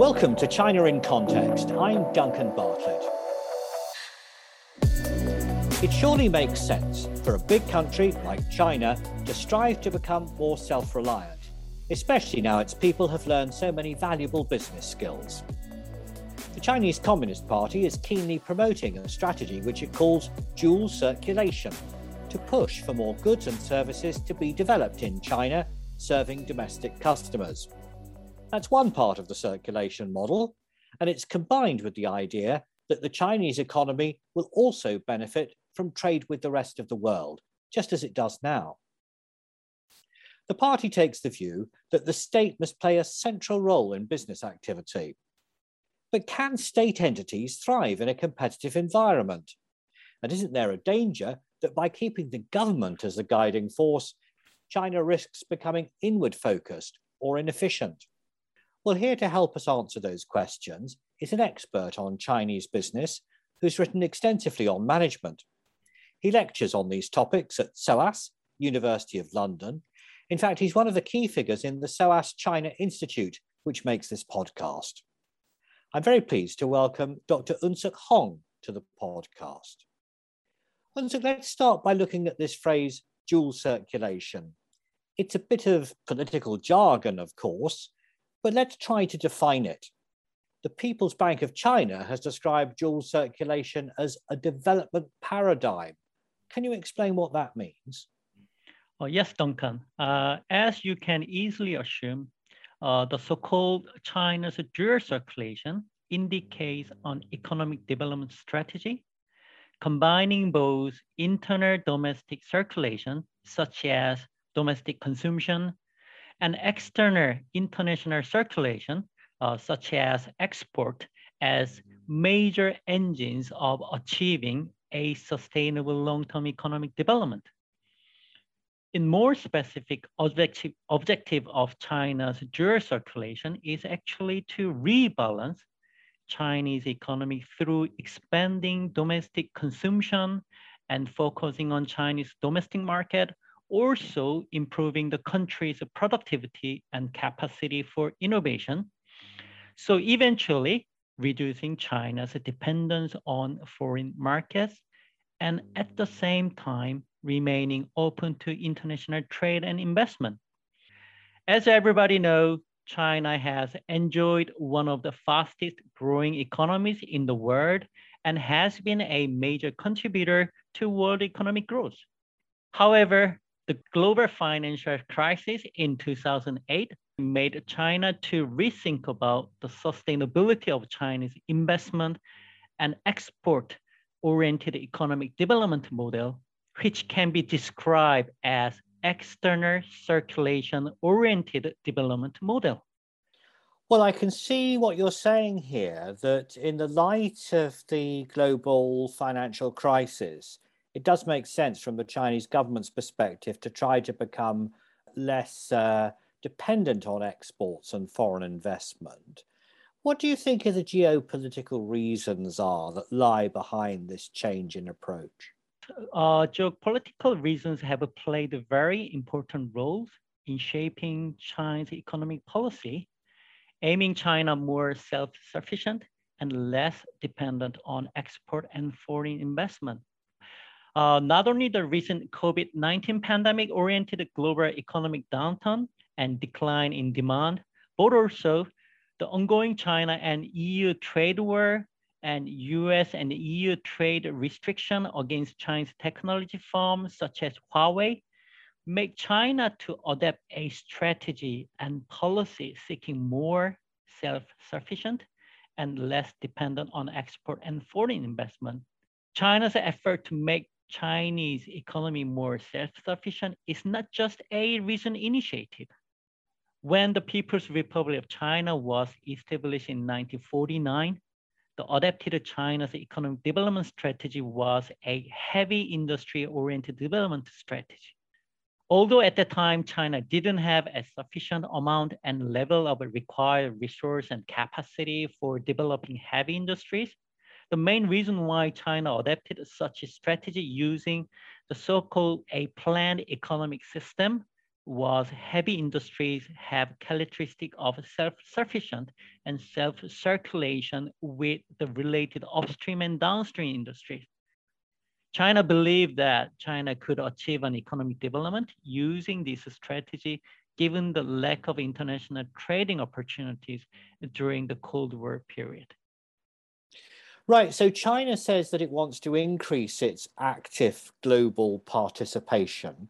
Welcome to China in Context. I'm Duncan Bartlett. It surely makes sense for a big country like China to strive to become more self reliant, especially now its people have learned so many valuable business skills. The Chinese Communist Party is keenly promoting a strategy which it calls dual circulation to push for more goods and services to be developed in China, serving domestic customers. That's one part of the circulation model, and it's combined with the idea that the Chinese economy will also benefit from trade with the rest of the world, just as it does now. The party takes the view that the state must play a central role in business activity. But can state entities thrive in a competitive environment? And isn't there a danger that by keeping the government as the guiding force, China risks becoming inward focused or inefficient? Well, here to help us answer those questions is an expert on Chinese business who's written extensively on management. He lectures on these topics at SOAS, University of London. In fact, he's one of the key figures in the SOAS China Institute, which makes this podcast. I'm very pleased to welcome Dr. Eun-Suk Hong to the podcast. Eun-Suk, let's start by looking at this phrase dual circulation. It's a bit of political jargon, of course, but let's try to define it. The People's Bank of China has described dual circulation as a development paradigm. Can you explain what that means? Oh, yes, Duncan. Uh, as you can easily assume, uh, the so-called China's dual circulation indicates an economic development strategy combining both internal domestic circulation, such as domestic consumption, and external international circulation, uh, such as export, as major engines of achieving a sustainable long-term economic development. In more specific objective, objective of China's dual circulation is actually to rebalance Chinese economy through expanding domestic consumption and focusing on Chinese domestic market also improving the country's productivity and capacity for innovation. So eventually reducing China's dependence on foreign markets and at the same time remaining open to international trade and investment. As everybody knows, China has enjoyed one of the fastest growing economies in the world and has been a major contributor to world economic growth. However, the global financial crisis in 2008 made China to rethink about the sustainability of Chinese investment and export oriented economic development model, which can be described as external circulation oriented development model. Well, I can see what you're saying here that in the light of the global financial crisis, it does make sense from the Chinese government's perspective to try to become less uh, dependent on exports and foreign investment. What do you think are the geopolitical reasons are that lie behind this change in approach? Uh, geopolitical reasons have played a very important roles in shaping China's economic policy, aiming China more self-sufficient and less dependent on export and foreign investment. Uh, not only the recent COVID-19 pandemic oriented global economic downturn and decline in demand, but also the ongoing China and EU trade war and US and EU trade restriction against Chinese technology firms such as Huawei make China to adopt a strategy and policy seeking more self-sufficient and less dependent on export and foreign investment. China's effort to make Chinese economy more self-sufficient is not just a recent initiative. When the People's Republic of China was established in 1949, the adapted China's economic development strategy was a heavy industry-oriented development strategy. Although at the time, China didn't have a sufficient amount and level of required resource and capacity for developing heavy industries, the main reason why China adopted such a strategy using the so-called a planned economic system was heavy industries have characteristic of self-sufficient and self-circulation with the related upstream and downstream industries. China believed that China could achieve an economic development using this strategy given the lack of international trading opportunities during the Cold War period. Right, so China says that it wants to increase its active global participation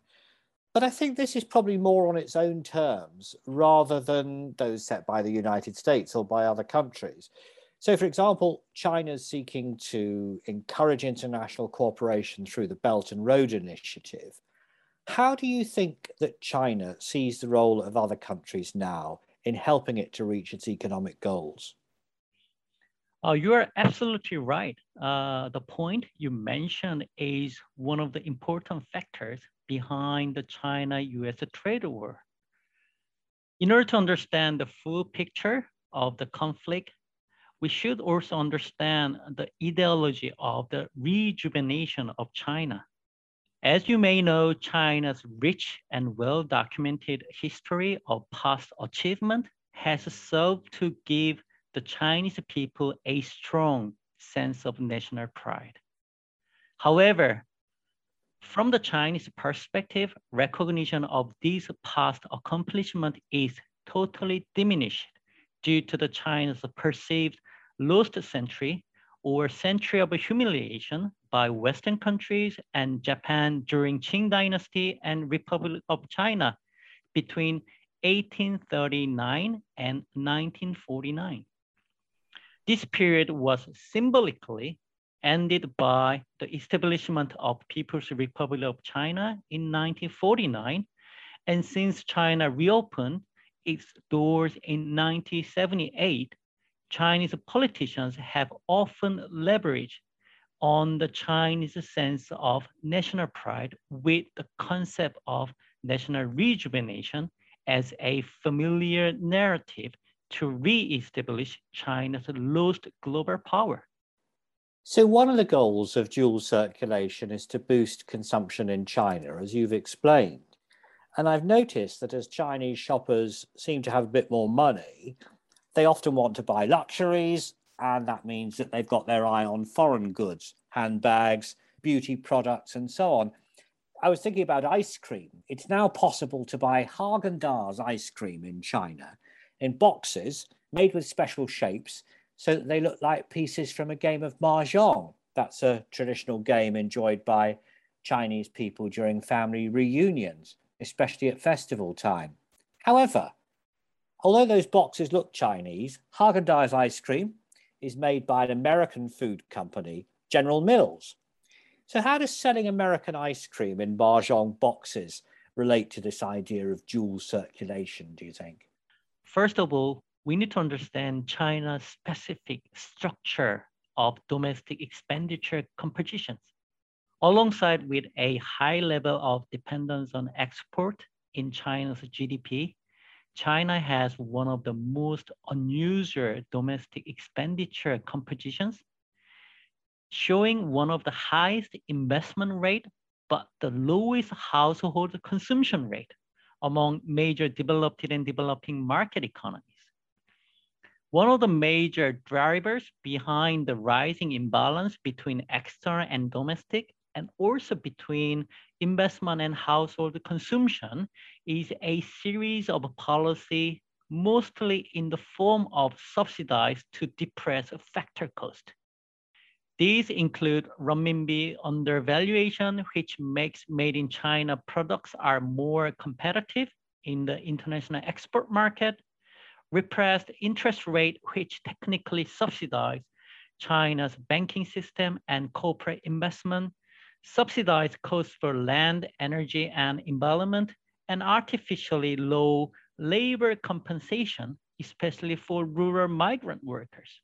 but I think this is probably more on its own terms rather than those set by the United States or by other countries. So, for example, China is seeking to encourage international cooperation through the Belt and Road Initiative. How do you think that China sees the role of other countries now in helping it to reach its economic goals? Uh, you are absolutely right. Uh, the point you mentioned is one of the important factors behind the China-US trade war. In order to understand the full picture of the conflict, we should also understand the ideology of the rejuvenation of China. As you may know, China's rich and well-documented history of past achievement has served to give the Chinese people a strong sense of national pride. However, from the Chinese perspective, recognition of these past accomplishments is totally diminished due to the China's perceived lost century or century of humiliation by Western countries and Japan during Qing Dynasty and Republic of China between 1839 and 1949. This period was symbolically ended by the establishment of People's Republic of China in 1949. And since China reopened its doors in 1978, Chinese politicians have often leveraged on the Chinese sense of national pride with the concept of national rejuvenation as a familiar narrative to re-establish China's lost global power. So, one of the goals of dual circulation is to boost consumption in China, as you've explained. And I've noticed that as Chinese shoppers seem to have a bit more money, they often want to buy luxuries, and that means that they've got their eye on foreign goods, handbags, beauty products, and so on. I was thinking about ice cream. It's now possible to buy Haagen Dazs ice cream in China in boxes made with special shapes so that they look like pieces from a game of mahjong. That's a traditional game enjoyed by Chinese people during family reunions, especially at festival time. However, although those boxes look Chinese, Haagen-Dazs ice cream is made by an American food company, General Mills. So how does selling American ice cream in mahjong boxes relate to this idea of dual circulation, do you think? First of all, we need to understand China's specific structure of domestic expenditure compositions. Alongside with a high level of dependence on export in China's GDP, China has one of the most unusual domestic expenditure compositions, showing one of the highest investment rate, but the lowest household consumption rate among major developed and developing market economies. One of the major drivers behind the rising imbalance between external and domestic and also between investment and household consumption is a series of policy mostly in the form of subsidies to depress factor cost. These include renminbi undervaluation, which makes made in China products are more competitive in the international export market, repressed interest rate, which technically subsidize China's banking system and corporate investment, subsidized costs for land, energy, and environment, and artificially low labor compensation, especially for rural migrant workers.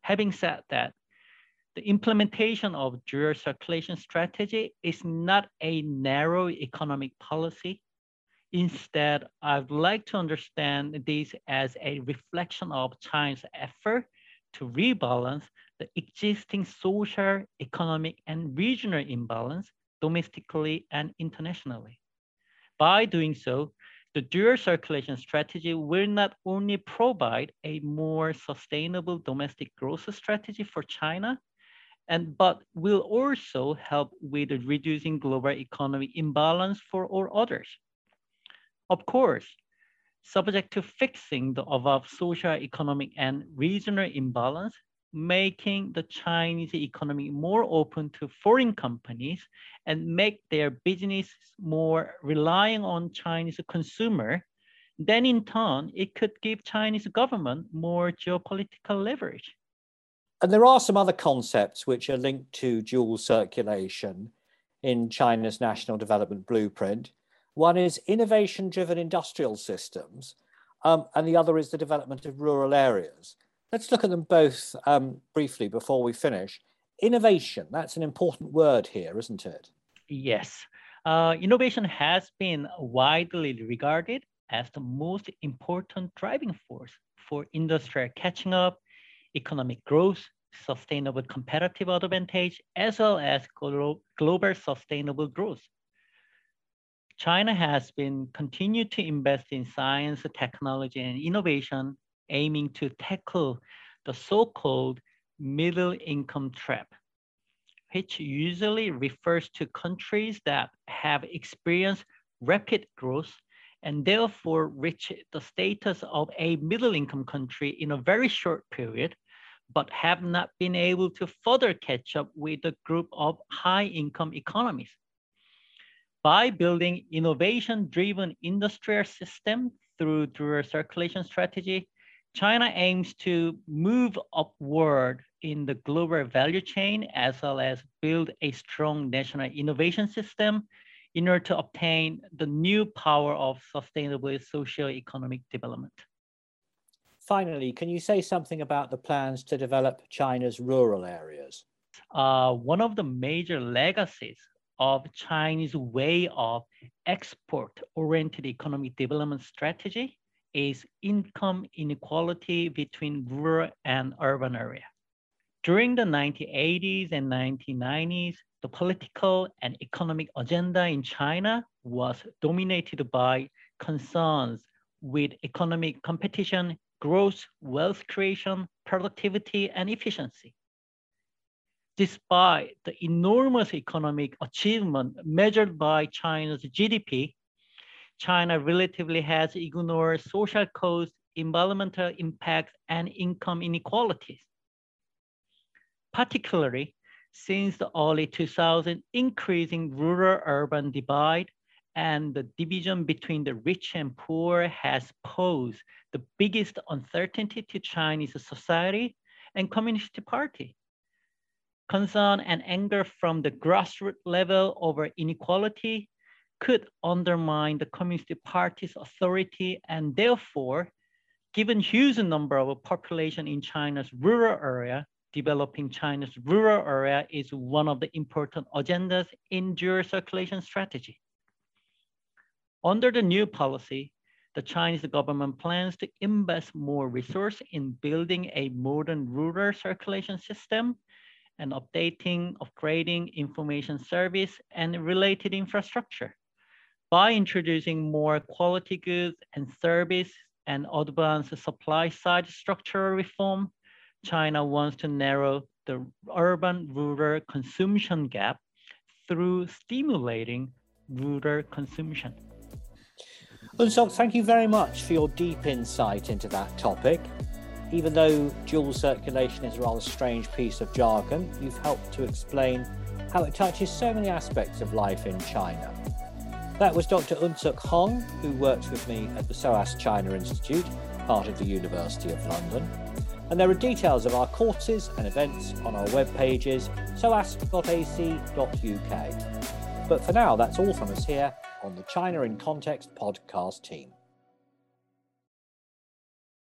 Having said that, the implementation of dual circulation strategy is not a narrow economic policy, Instead, I'd like to understand this as a reflection of China's effort to rebalance the existing social, economic, and regional imbalance domestically and internationally. By doing so, the dual circulation strategy will not only provide a more sustainable domestic growth strategy for China, and but will also help with reducing global economic imbalance for all others. Of course, subject to fixing the above social, economic, and regional imbalance, making the Chinese economy more open to foreign companies and make their business more relying on Chinese consumer, then in turn, it could give Chinese government more geopolitical leverage. And there are some other concepts which are linked to dual circulation in China's national development blueprint. One is innovation driven industrial systems, um, and the other is the development of rural areas. Let's look at them both um, briefly before we finish. Innovation, that's an important word here, isn't it? Yes. Uh, innovation has been widely regarded as the most important driving force for industrial catching up economic growth, sustainable competitive advantage, as well as glo global sustainable growth. China has been continued to invest in science, technology, and innovation, aiming to tackle the so-called middle income trap, which usually refers to countries that have experienced rapid growth and therefore reach the status of a middle income country in a very short period but have not been able to further catch up with the group of high income economies. By building innovation-driven industrial system through dual circulation strategy, China aims to move upward in the global value chain as well as build a strong national innovation system in order to obtain the new power of sustainable socio-economic development. Finally, can you say something about the plans to develop China's rural areas? Uh, one of the major legacies of Chinese way of export-oriented economic development strategy is income inequality between rural and urban area. During the 1980s and 1990s, the political and economic agenda in China was dominated by concerns with economic competition growth, wealth creation, productivity, and efficiency. Despite the enormous economic achievement measured by China's GDP, China relatively has ignored social costs, environmental impacts, and income inequalities. Particularly since the early 2000s, increasing rural-urban divide and the division between the rich and poor has posed the biggest uncertainty to Chinese society and Communist Party. Concern and anger from the grassroots level over inequality could undermine the Communist Party's authority and therefore, given huge number of population in China's rural area, developing China's rural area is one of the important agendas in dual circulation strategy. Under the new policy, the Chinese government plans to invest more resource in building a modern rural circulation system and updating, upgrading information service and related infrastructure by introducing more quality goods and service and advanced supply side structural reform, China wants to narrow the urban-rural consumption gap through stimulating rural consumption. Eun-Suk, thank you very much for your deep insight into that topic. Even though dual circulation is a rather strange piece of jargon, you've helped to explain how it touches so many aspects of life in China. That was Dr. Eun-Suk Hong, who works with me at the SOAS China Institute, part of the University of London. And there are details of our courses and events on our web pages, soas.ac.uk. But for now, that's all from us here on the China in Context podcast team.